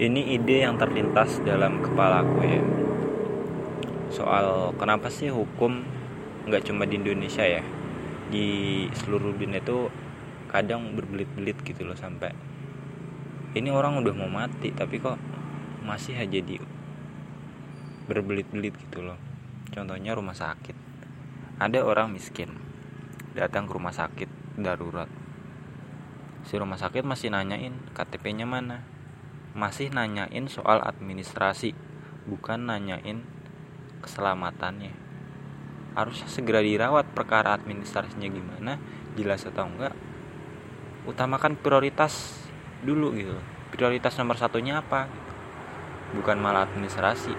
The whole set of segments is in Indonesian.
ini ide yang terlintas dalam kepalaku ya. Soal kenapa sih hukum nggak cuma di Indonesia ya? Di seluruh dunia itu kadang berbelit-belit gitu loh sampai. Ini orang udah mau mati tapi kok masih aja di berbelit-belit gitu loh. Contohnya rumah sakit. Ada orang miskin datang ke rumah sakit darurat. Si rumah sakit masih nanyain KTP-nya mana masih nanyain soal administrasi bukan nanyain keselamatannya. Harusnya segera dirawat perkara administrasinya gimana jelas atau enggak. Utamakan prioritas dulu gitu. Prioritas nomor satunya apa? Bukan malah administrasi.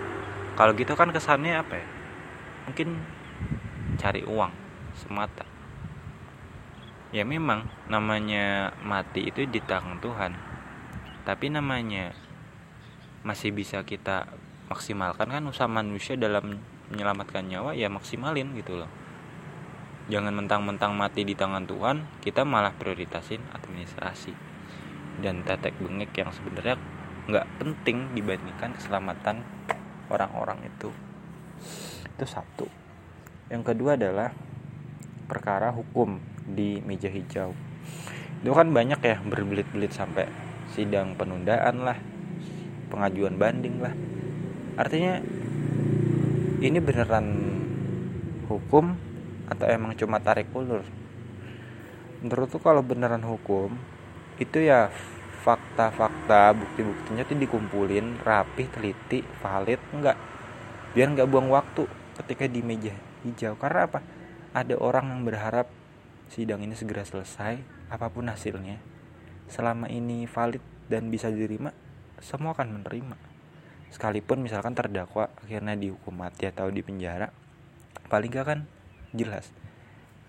Kalau gitu kan kesannya apa ya? Mungkin cari uang semata. Ya memang namanya mati itu di tangan Tuhan tapi namanya masih bisa kita maksimalkan kan usaha manusia dalam menyelamatkan nyawa ya maksimalin gitu loh. Jangan mentang-mentang mati di tangan Tuhan kita malah prioritasin administrasi dan tetek bengek yang sebenarnya nggak penting dibandingkan keselamatan orang-orang itu. Itu satu. Yang kedua adalah perkara hukum di meja hijau. Itu kan banyak ya berbelit-belit sampai sidang penundaan lah pengajuan banding lah. Artinya ini beneran hukum atau emang cuma tarik ulur? Menurutku kalau beneran hukum itu ya fakta-fakta bukti-buktinya tuh dikumpulin rapi teliti valid enggak. Biar nggak buang waktu ketika di meja hijau. Karena apa? Ada orang yang berharap sidang ini segera selesai apa pun hasilnya selama ini valid dan bisa diterima semua akan menerima. Sekalipun misalkan terdakwa akhirnya dihukum mati atau di penjara paling gak kan jelas.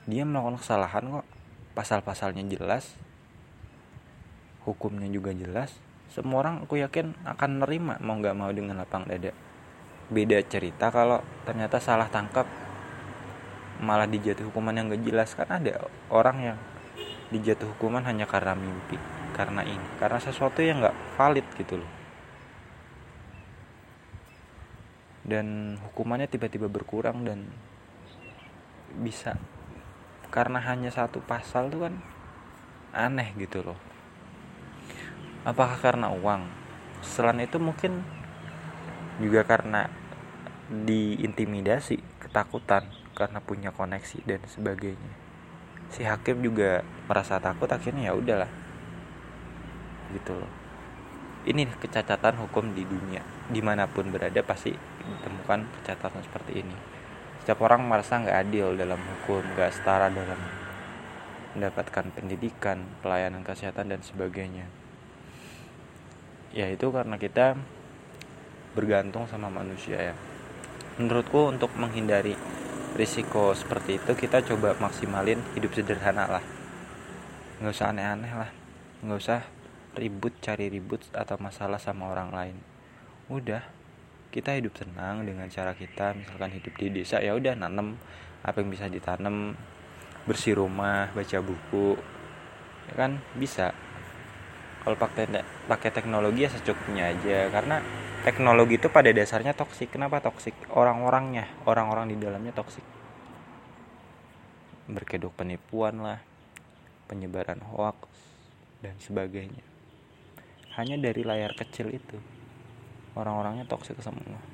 Dia melakukan kesalahan kok. Pasal-pasalnya jelas hukumnya juga jelas semua orang aku yakin akan nerima mau nggak mau dengan lapang dada. Beda cerita kalau ternyata salah tangkap malah dijatuh hukuman yang gak jelas. Kan ada orang yang dijatuh hukuman hanya karena mimpi karena ini karena sesuatu yang nggak valid gitu loh. Dan hukumannya tiba-tiba berkurang dan bisa karena hanya satu pasal tuh kan aneh gitu loh. Apakah karena uang? Selain itu mungkin juga karena diintimidasi ketakutan karena punya koneksi dan sebagainya si hakim juga merasa takut akhirnya ya udahlah. Gitu loh. Ini kecacatan hukum di dunia. Di mana pun berada pasti ditemukan kecacatan seperti ini. Setiap orang merasa nggak adil dalam hukum nggak setara dalam mendapatkan pendidikan pelayanan kesehatan dan sebagainya. Ya itu karena kita bergantung sama manusia ya. Menurutku untuk menghindari risiko seperti itu kita coba maksimalin hidup sederhana lah. Nggak usah aneh-aneh lah. Nggak usah ribut cari ribut atau masalah sama orang lain. Udah kita hidup tenang dengan cara kita misalkan hidup di desa ya udah nanem apa yang bisa ditanam bersih rumah baca buku ya kan? Bisa kalau pakai pakai teknologi ya secukupnya aja. Karena teknologi itu pada dasarnya toksik. Kenapa toksik? Orang-orangnya. Orang-orang di dalamnya toksik. Berkedok penipuan lah. Penyebaran hoax dan sebagainya. Hanya dari layar kecil itu. Orang-orangnya toksik semua